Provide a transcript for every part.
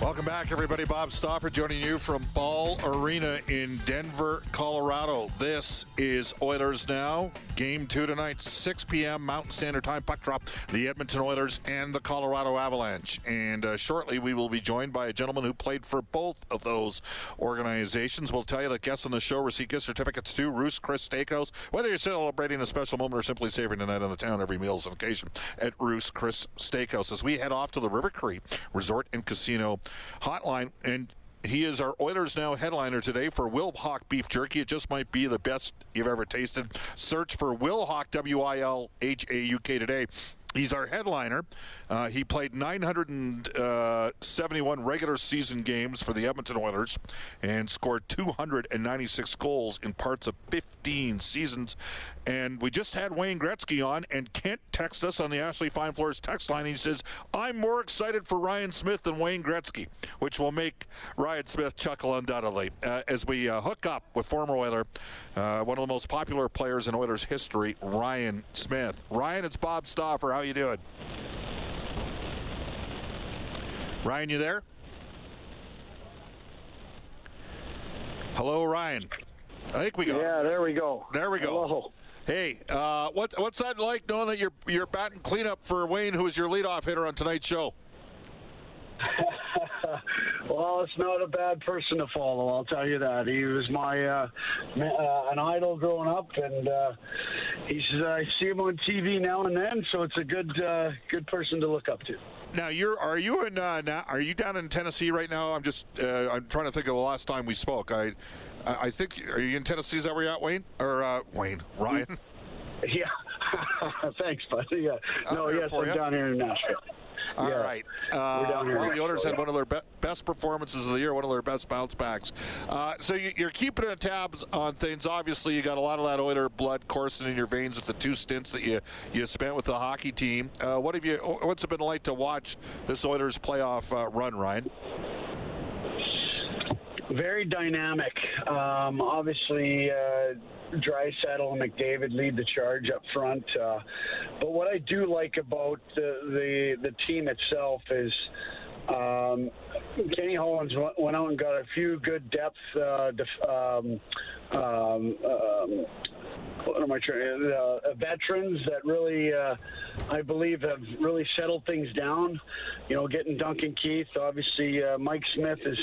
Welcome back, everybody. Bob Stauffer joining you from Ball Arena in Denver, Colorado. This is Oilers Now. Game two tonight, 6 p.m. Mountain Standard Time. Puck drop. The Edmonton Oilers and the Colorado Avalanche. And uh, shortly, we will be joined by a gentleman who played for both of those organizations. We'll tell you that guests on the show receive gift certificates to Ruth's Chris Steakhouse. Whether you're celebrating a special moment or simply savoring a night on the town, every meal is an occasion at Ruth's Chris Steakhouse. As we head off to the River Cree Resort and Casino hotline and he is our Oilers Now headliner today for Wilhauk Beef Jerky. It just might be the best you've ever tasted. Search for Wilhauk, W I L H A U K today. He's our headliner. Uh, he played 971 regular season games for the Edmonton Oilers and scored 296 goals in parts of 15 seasons. And we just had Wayne Gretzky on, and Kent texted us on the Ashley Fine Floors text line. And He says, I'm more excited for Ryan Smyth than Wayne Gretzky, which will make Ryan Smyth chuckle undoubtedly uh, as we uh, hook up with former Oiler, uh, one of the most popular players in Oilers history, Ryan Smyth. Ryan, it's Bob Stauffer. How you doing? Ryan, you there? Hello, Ryan. I think we got. Yeah, there we go. There we go. Hello. Hey, uh, what, what's that like knowing that you're you're batting cleanup for Wayne, who is your leadoff hitter on tonight's show? well, it's not a bad person to follow. I'll tell you that. He was my uh, uh, an idol growing up, and uh, he's I see him on TV now and then, so it's a good uh, good person to look up to. Now you're are you in uh, now, are you down in Tennessee right now? I'm just uh, I'm trying to think of the last time we spoke. I I think are you in Tennessee? Is that where you're at, Wayne or uh, Wayne Ryan? Yeah. Thanks, buddy. Yeah. No, yes, I'm you. down here in Nashville. All Yeah. right. Uh, down here in well, the Oilers had one of their be- best performances of the year, one of their best bounce backs. Uh, so you, you're keeping a tabs on things. Obviously, you got a lot of that Oiler blood coursing in your veins with the two stints that you you spent with the hockey team. Uh, what have you? What's it been like to watch this Oilers playoff uh, run, Ryan? Very dynamic. Um, obviously, uh, Draisaitl and McDavid lead the charge up front. Uh, but what I do like about the the, the team itself is. Um, Kenny Holland went out and got a few good depth uh, def- um, um, um, what am I trying? Uh, veterans that really, uh, I believe, have really settled things down. You know, getting Duncan Keith. Obviously, uh, Mike Smith is,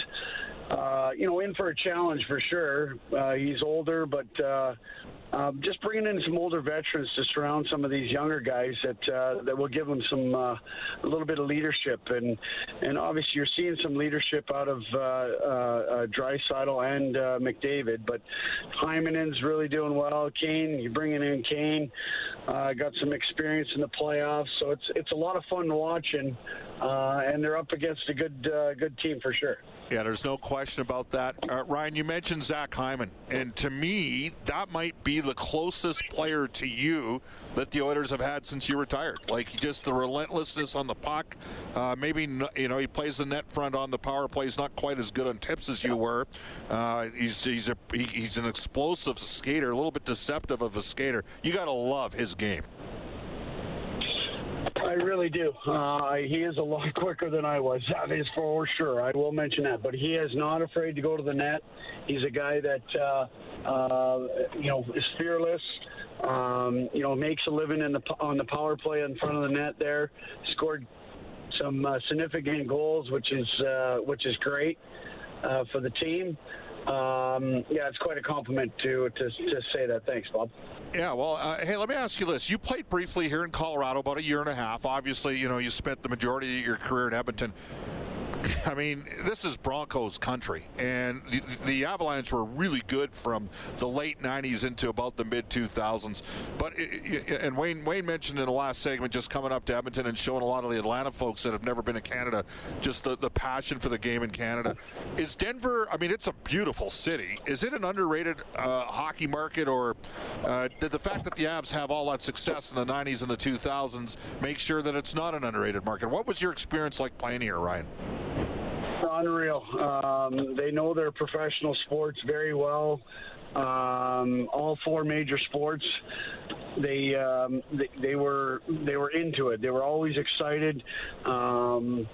uh, you know, in for a challenge for sure. Uh, he's older, but uh, um, just bringing in some older veterans to surround some of these younger guys that uh, that will give them some uh, a little bit of leadership and and obviously you're seeing some leadership out of uh, uh, uh, Draisaitl and uh, McDavid, but Hymanen's really doing well. Kane, you're bringing in Kane, uh, got some experience in the playoffs, so it's it's a lot of fun to watch and they're up against a good good team for sure. Yeah, there's no question about that. Ryan, you mentioned Zach Hyman, and to me, that might be the closest player to you that the Oilers have had since you retired. Like just the relentlessness on the puck. Uh, maybe you know he plays the net front on the power play. He's not quite as good on tips as you were. Uh, he's he's a he, he's an explosive skater, a little bit deceptive of a skater. You got to love his game. I really do. Uh, he is a lot quicker than I was. That is for sure. I will mention that. But he is not afraid to go to the net. He's a guy that uh, uh, you know is fearless. Um, you know, makes a living in the on the power play in front of the net. There, scored some uh, significant goals, which is uh, which is great uh, for the team. Um, yeah, it's quite a compliment to, to to say that. Thanks, Bob. Yeah, well, uh, hey, let me ask you this: You played briefly here in Colorado, about a year and a half. Obviously, you know you spent the majority of your career in Edmonton. I mean, this is Broncos country, and the, the, Avalanche were really good from the late '90s into about the mid 2000s. But it, and Wayne Wayne mentioned in the last segment just coming up to Edmonton and showing a lot of the Atlanta folks that have never been to Canada just the, the passion for the game in Canada. Is Denver? I mean, it's a beautiful city. Is it an underrated uh, hockey market, or uh, did the fact that the Avs have all that success in the '90s and the 2000s make sure that it's not an underrated market? What was your experience like playing here, Ryan? Unreal. Um, they know their professional sports very well. Um, all four major sports, they, um, they, they were they were into it. They were always excited. Um,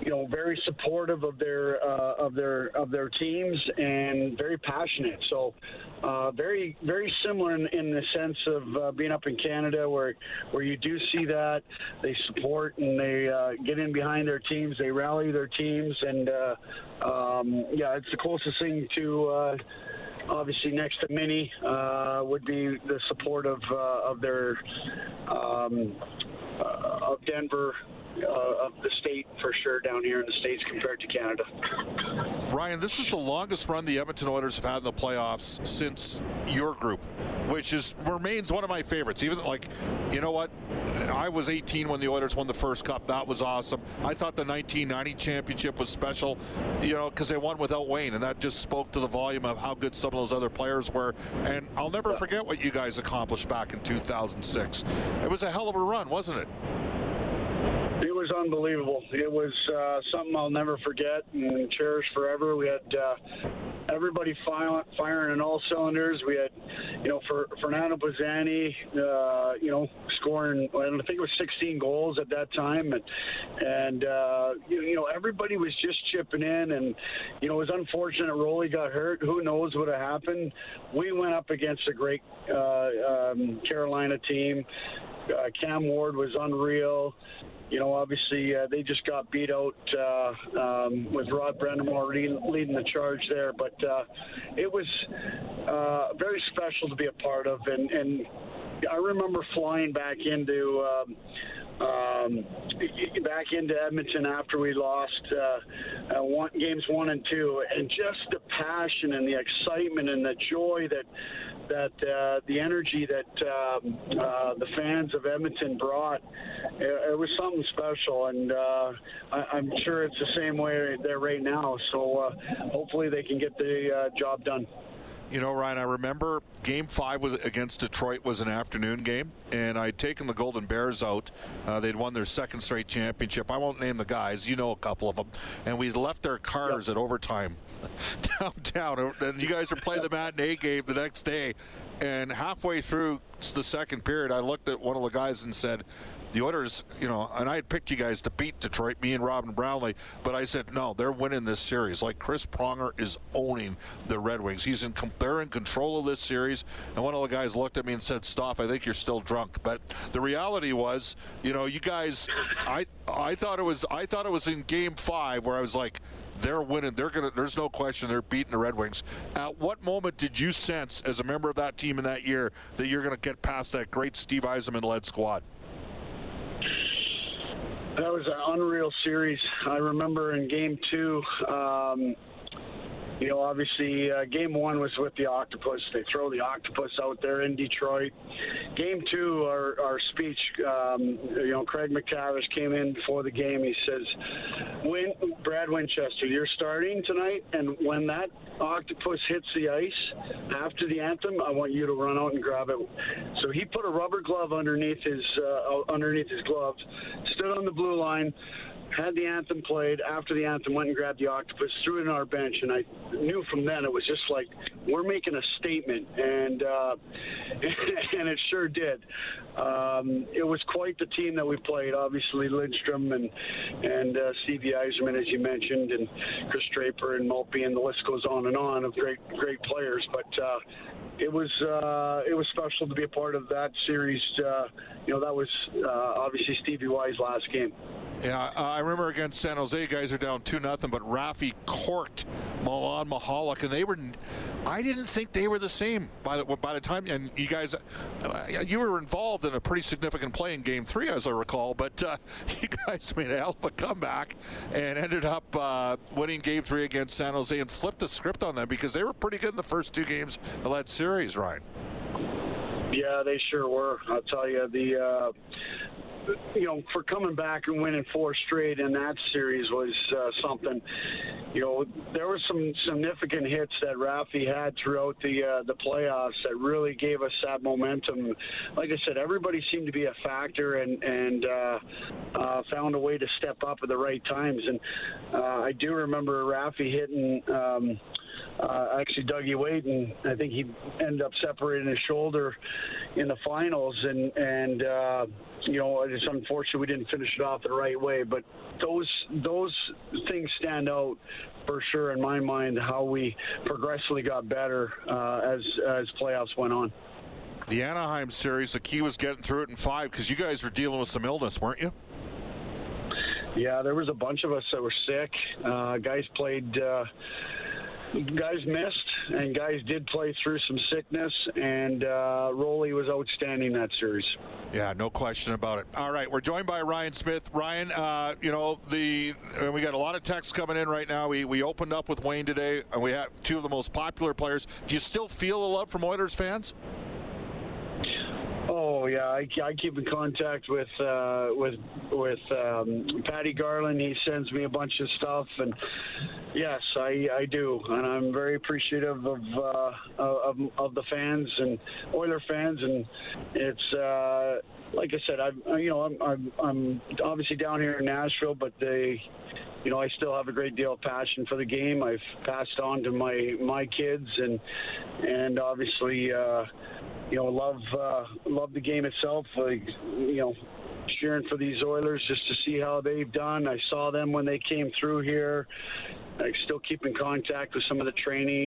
you know, very supportive of their uh, of their of their teams and very passionate. So, uh, very very similar in, in the sense of uh, being up in Canada, where where you do see that they support and they uh, get in behind their teams, they rally their teams, and uh, um, yeah, it's the closest thing to. Obviously, next to Mini uh, would be the support of uh, of their um, uh, of Denver uh, of the state for sure down here in the states compared to Canada. Ryan, this is the longest run the Edmonton Oilers have had in the playoffs since your group, which is remains one of my favorites. Even like, you know what? I was 18 when the Oilers won the first cup. That was awesome. I thought the 1990 championship was special, you know, because they won without Wayne, and that just spoke to the volume of how good some of those other players were. And I'll never forget what you guys accomplished back in 2006. It was a hell of a run, wasn't it? Was unbelievable. It was uh, something I'll never forget and cherish forever. We had uh, everybody firing, in all cylinders. We had, you know, for Fernando Pisani, uh, you know, scoring. I think it was 16 goals at that time, and and uh, you, you know everybody was just chipping in, and you know it was unfortunate Rolly got hurt. Who knows what happened? We went up against a great uh, um, Carolina team. Uh, Cam Ward was unreal you know, obviously uh, they just got beat out uh, um, with Rod Brind'Amour leading the charge there. But uh, it was uh, very special to be a part of, and, and I remember flying back into. Um, um, back into Edmonton after we lost uh, uh, one, games one and two, and just the passion and the excitement and the joy that that uh, the energy that um, uh, the fans of Edmonton brought, it, it was something special, and uh, I, am sure it's the same way there right now. So uh, hopefully they can get the job done. You know, Ryan, I remember Game Five was against Detroit was an afternoon game, and I'd taken the Golden Bears out. Uh, they'd won their second straight championship. I won't name the guys. You know a couple of them, and we'd left their cars yep. at overtime downtown. And you guys were playing the matinee game the next day, and halfway through the second period, I looked at one of the guys and said, the Oilers, you know, and I had picked you guys to beat Detroit, me and Robin Brownlee, but I said no, they're winning this series. Like Chris Pronger is owning the Red Wings. He's in they're in control of this series. And one of the guys looked at me and said, "Stop! I think you're still drunk." But the reality was, you know, you guys, I I thought it was I thought it was in Game Five where I was like they're winning. They're gonna. There's no question they're beating the Red Wings. At what moment did you sense, as a member of that team in that year, that you're to get past that great Steve Yzerman led squad? That was an unreal series. I remember in game two, um, you know, obviously, uh, game one was with the Octopus. They throw the Octopus out there in Detroit. Game two, our, our speech, um, you know, Craig MacTavish came in before the game. He says, Win, Brad Winchester, you're starting tonight, and when that Octopus hits the ice after the anthem, I want you to run out and grab it. So he put a rubber glove underneath his uh, underneath his glove, stood on the blue line had the anthem played. After the anthem, went and grabbed the octopus, threw it in our bench, and I knew from then it was just like we're making a statement, and uh, and it sure did. Um, it was quite the team that we played. Obviously, Lidstrom and and uh, Stevie Yzerman, as you mentioned, and Chris Draper and Maltby, and the list goes on and on of great great players. But uh, it was uh, it was special to be a part of that series. Uh, you know, that was uh, obviously Stevie Y's last game. Yeah, uh, I remember against San Jose, guys are down two nothing, but Raffi corked Milan Michalek, and they were. I didn't think they were the same by the by the time. And you guys, uh, you were involved in a pretty significant play in Game Three, as I recall. But uh, you guys made a hell of a comeback and ended up winning Game Three against San Jose and flipped the script on them because they were pretty good in the first two games of that series, Ryan. Yeah, they sure were. I'll tell you the uh, you know, for coming back and winning four straight in that series was uh, something. You know, there were some significant hits that Raffi had throughout the uh, the playoffs that really gave us that momentum. Like I said, everybody seemed to be a factor and and uh, uh, found a way to step up at the right times. And uh, I do remember Raffi hitting. Um, uh, actually Dougie Weight, and I think he ended up separating his shoulder in the finals. And and uh, you know, it's unfortunate we didn't finish it off the right way. But those those things stand out for sure in my mind. How we progressively got better uh, as as playoffs went on. The Anaheim series, the key was getting through it in five because you guys were dealing with some illness, weren't you? Yeah, there was a bunch of us that were sick. Uh, guys played. Uh, guys missed, and guys did play through some sickness, and uh, Rolly was outstanding that series. Yeah, no question about it. All right, we're joined by Ryan Smyth. Ryan, uh, you know the we got a lot of texts coming in right now. We we opened up with Wayne today, and we have two of the most popular players. Do you still feel the love from Oilers fans? Yeah, I, I keep in contact with uh, with with um, Patty Garland. He sends me a bunch of stuff, and yes, I, I do, and I'm very appreciative of uh, of, of the fans and Oiler fans, and it's uh, like I said, I'm you know I'm, I'm I'm obviously down here in Nashville, but they you know, I still have a great deal of passion for the game. I've passed on to my my kids, and and obviously, uh, you know, love uh, love the game itself. Like, you know, cheering for these Oilers just to see how they've done. I saw them when they came through here. I still keep in contact with some of the training.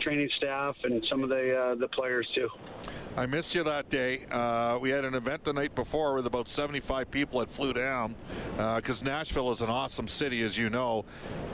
training staff and some of the uh, the players too. I missed you that day. Uh, we had an event the night before with about 75 people that flew down because uh, Nashville is an awesome city, as you know,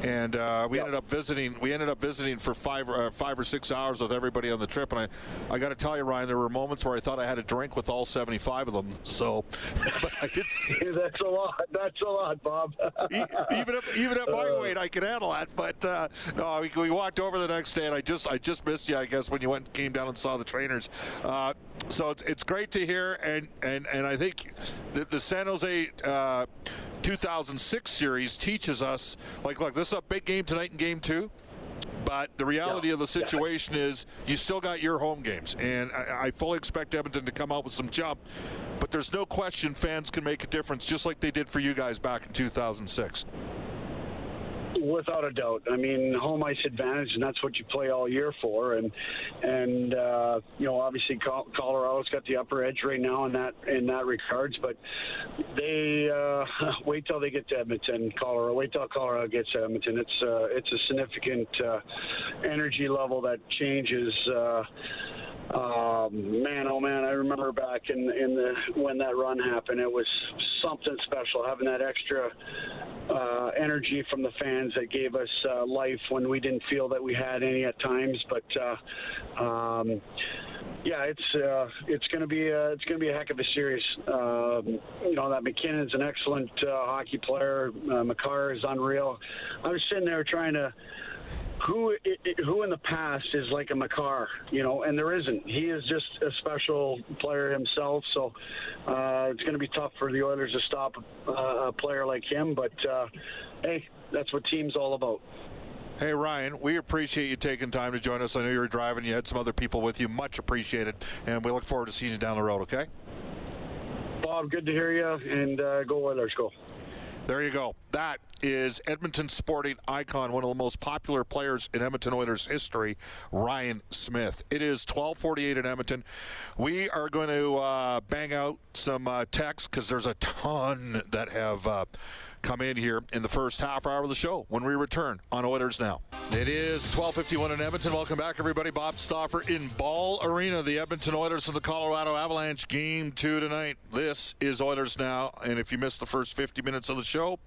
and uh, we yep. ended up visiting. We ended up visiting for five uh, five or six hours with everybody on the trip, and I I got to tell you, Ryan, there were moments where I thought I had a drink with all 75 of them. So, but I did. That's a lot. That's a lot, Bob. even at, even at my uh. weight, I can handle that. But uh, no, we, we, walked over the next day, and I just I just missed you, I guess, when you went came down and saw the trainers. Uh, so it's, it's great to hear, and and and I think the, the San Jose. Uh, 2006 series teaches us like look this is a big game tonight in game two but the reality yeah. of the situation yeah. is you still got your home games and I, I, fully expect edmonton to come out with some jump but there's no question fans can make a difference just like they did for you guys back in 2006 Without a doubt. I mean, home ice advantage, and that's what you play all year for. And and uh, you know, obviously Colorado's got the upper edge right now in that in that regards. But they uh, wait till they get to Edmonton, Colorado. Wait till Colorado gets to Edmonton. It's uh, it's a significant uh, energy level that changes. Uh, um, man, oh man, I remember back in in the when that run happened, it was something special having that extra uh, energy from the fans that gave us uh, life when we didn't feel that we had any at times. But uh, um, yeah, it's uh, it's going to be a, it's going to be a heck of a series. Um, you know that MacKinnon's an excellent uh, hockey player. Uh, Makar is unreal. I was sitting there trying to who who in the past is like a Makar, you know, and there isn't. He is just a special player himself. So uh, it's going to be tough for the Oilers to stop uh, a player like him. But uh, hey, that's what team's all about. Hey Ryan, we appreciate you taking time to join us. I know you were driving; you had some other people with you. Much appreciated, and we look forward to seeing you down the road. Okay. Bob, good to hear you, and uh, go Oilers, go. There you go. That is Edmonton sporting icon, one of the most popular players in Edmonton Oilers history, Ryan Smyth. It is 12:48 in Edmonton. We are going to uh, bang out some uh, texts because there's a ton that have. Uh, come in here in the first half hour of the show when we return on Oilers Now. It is 12:51 in Edmonton. Welcome back, everybody. Bob Stauffer in Ball Arena, the Edmonton Oilers and the Colorado Avalanche game two tonight. This is Oilers Now, and if you missed the first 50 minutes of the show,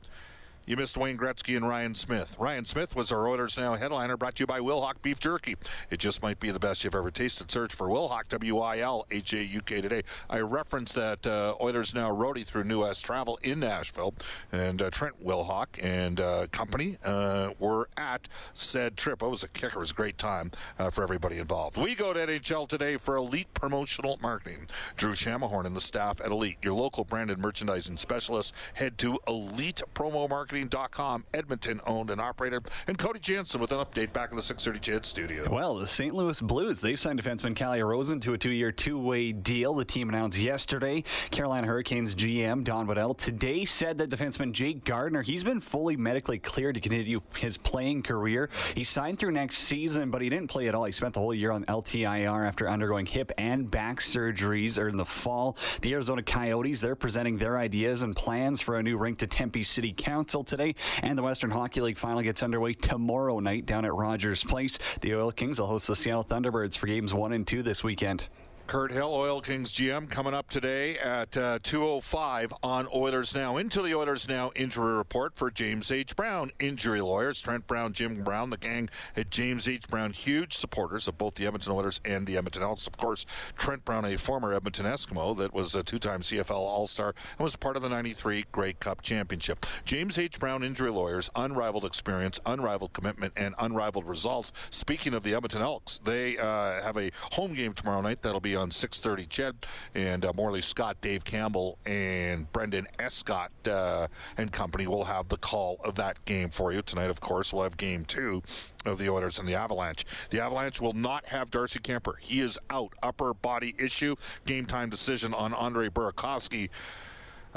you missed Wayne Gretzky and Ryan Smyth. Ryan Smyth was our Oilers Now headliner brought to you by Wilhauk Beef Jerky. It just might be the best you've ever tasted. Search for Wilhauk, W I L H A U K today. I referenced that uh, Oilers Now roadie through New West Travel in Nashville, and uh, Trent Wilhauk and uh, company uh, were at said trip. It was a kicker. It was a great time uh, for everybody involved. We go to NHL today for Elite Promotional Marketing. Drew Shamahorn and the staff at Elite, your local branded merchandising specialist. Head to Elite Promo Marketing Marketing.com, Edmonton owned and operated. And Cody Jansen with an update back in the 630 CHED studio. Well, the St. Louis Blues, they've signed defenseman Calle Rosen to a two year, two way deal. The team announced yesterday. Carolina Hurricanes GM Don Waddell today said that defenseman Jake Gardiner, he's been fully medically cleared to continue his playing career. He signed through next season, but he didn't play at all. He spent the whole year on LTIR after undergoing hip and back surgeries in the fall. The Arizona Coyotes, they're presenting their ideas and plans for a new rink to Tempe City Council today. And the Western Hockey League final gets underway tomorrow night down at Rogers Place. The Oil Kings will host the Seattle Thunderbirds for games one and two this weekend. Kirk Hill, Oil Kings GM, coming up today at uh, 2.05 on Oilers Now. Into the Oilers Now injury report for James H. Brown. Injury lawyers, Trent Brown, Jim Brown, the gang at James H. Brown, huge supporters of both the Edmonton Oilers and the Edmonton Elks. Of course, Trent Brown, a former Edmonton Eskimo that was a two-time CFL All-Star and was part of the 93 Grey Cup Championship. James H. Brown Injury Lawyers, unrivaled experience, unrivaled commitment, and unrivaled results. Speaking of the Edmonton Elks, they uh, have a home game tomorrow night that'll be on 6:30. CHED and uh, Morley Scott, Dave Campbell, and Brendan Escott uh, and company will have the call of that game for you tonight. Of course, we'll have game two of the Oilers and the Avalanche. The Avalanche will not have Darcy Kuemper. He is out. Upper body issue. Game time decision on Andre Burakovsky.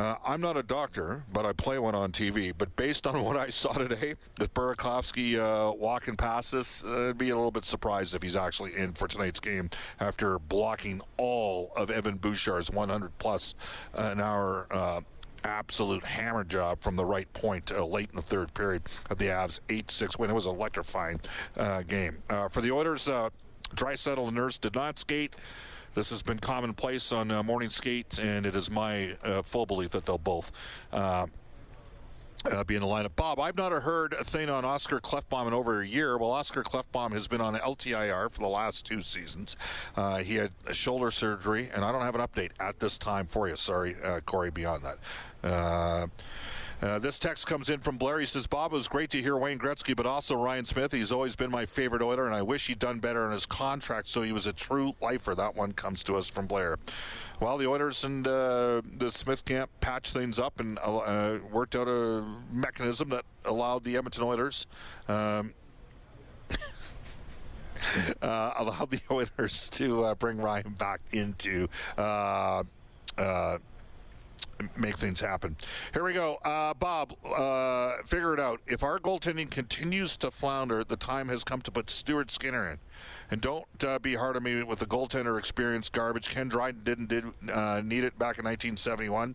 Uh, I'm not a doctor, but I play one on TV. But based on what I saw today, with Burakovsky uh, walking past this, uh, I'd be a little bit surprised if he's actually in for tonight's game after blocking all of Evan Bouchard's 100 plus an hour uh, absolute hammer job from the right point uh, late in the third period of the Avs 8-6 win. It was an electrifying uh, game. Uh, for the Oilers, uh, Draisaitl and Nurse did not skate. This has been commonplace on uh, morning skates, and it is my uh, full belief that they'll both. Uh, uh, be in the lineup. Bob, I've not heard a thing on Oscar Klefbom in over a year. Well, Oscar Klefbom has been on LTIR for the last two seasons. Uh, he had shoulder surgery, and I don't have an update at this time for you. Sorry, uh, Corey, beyond that. Uh, uh, this text comes in from Blair. He says, Bob, it was great to hear Wayne Gretzky, but also Ryan Smyth. He's always been my favorite Oiler, and I wish he'd done better in his contract so he was a true lifer. That one comes to us from Blair. Well, the Oilers and uh, the Smyth camp patched things up and uh, worked out a mechanism that allowed the Edmonton Oilers. Um, uh, allowed the Oilers to uh, bring Ryan back into uh, uh, make things happen. Here we go. Uh, Bob, uh, figure it out. If our goaltending continues to flounder, the time has come to put Stuart Skinner in. And don't uh, be hard on me with the goaltender experience garbage. Ken Dryden didn't did, uh, need it back in 1971.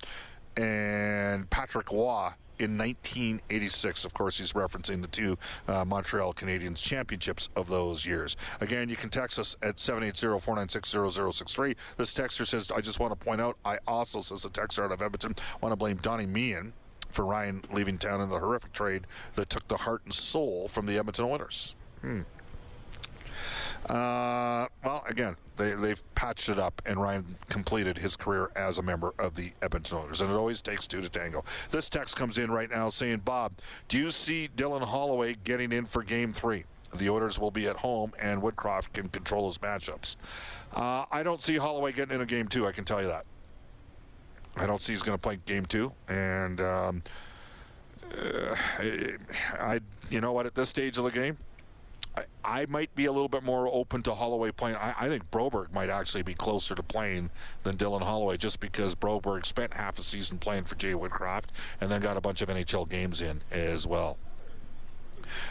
And Patrick Roy in 1986. Of course, he's referencing the two uh, Montreal Canadiens championships of those years. Again, you can text us at 780-496-0063. This texter says, I just want to point out, I also, says a texter out of Edmonton, want to blame Donnie Meehan for Ryan leaving town in the horrific trade that took the heart and soul from the Edmonton Oilers. Hmm. Uh, well, again, they, they've patched it up, and Ryan completed his career as a member of the Edmonton Oilers. And it always takes two to tango. This text comes in right now saying, Bob, do you see Dylan Holloway getting in for game three? The Oilers will be at home, and Woodcroft can control his matchups. Uh, I don't see Holloway getting in a game two, I can tell you that. I don't see he's going to play game two. And um, uh, I, you know what, at this stage of the game, I, might be a little bit more open to Holloway playing. I, I, think Broberg might actually be closer to playing than Dylan Holloway just because Broberg spent half a season playing for Jay Woodcroft and then got a bunch of NHL games in as well.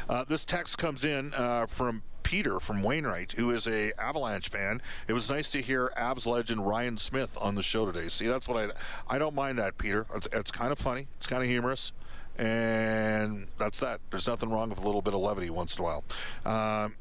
Uh, this text comes in uh, from Peter from Wainwright, who is a Avalanche fan. It was nice to hear Avs legend Ryan Smyth on the show today. See, that's what I I don't mind that, Peter. It's, it's kind of funny. It's kind of humorous. And that's that. There's nothing wrong with a little bit of levity once in a while. Um,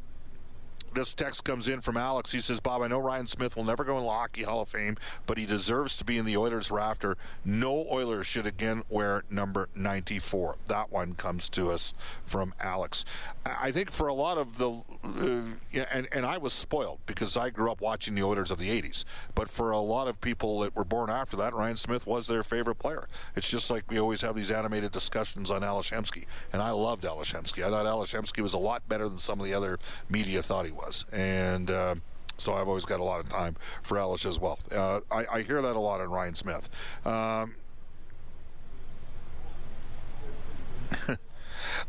this text comes in from Alex. He says, Bob, I know Ryan Smyth will never go in the Hockey Hall of Fame, but he deserves to be in the Oilers rafter. No Oilers should again wear number 94. That one comes to us from Alex. I think for a lot of the, uh, and, and I was spoiled because I grew up watching the Oilers of the 80s, but for a lot of people that were born after that, Ryan Smyth was their favorite player. It's just like we always have these animated discussions on Ales Hemsky, and I loved Ales Hemsky. I thought Ales Hemsky was a lot better than some of the other media thought he was was. And uh, so I've always got a lot of time for Ellis as well. Uh, I, I, hear that a lot in Ryan Smyth. Um,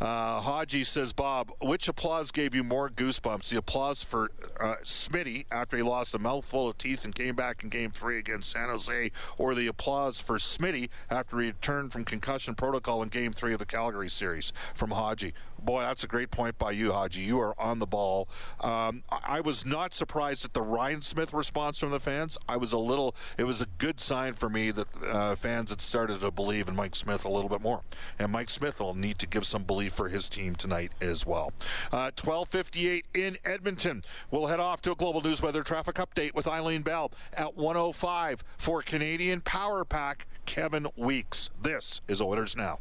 Uh, Haji says, Bob, which applause gave you more goosebumps? The applause for uh, Smitty after he lost a mouthful of teeth and came back in game three against San Jose, or the applause for Smitty after he returned from concussion protocol in game three of the Calgary series from Haji? Boy, that's a great point by you, Haji. You are on the ball. Um, I was not surprised at the Ryan Smyth response from the fans. I was a little, it was a good sign for me that uh, fans had started to believe in Mike Smith a little bit more. And Mike Smith will need to give some belief for his team tonight as well. Uh, 1258 in Edmonton. We'll head off to a global news weather traffic update with Eileen Bell at 105 for Canadian Power Pack, Kevin Weeks. This is Oilers Now.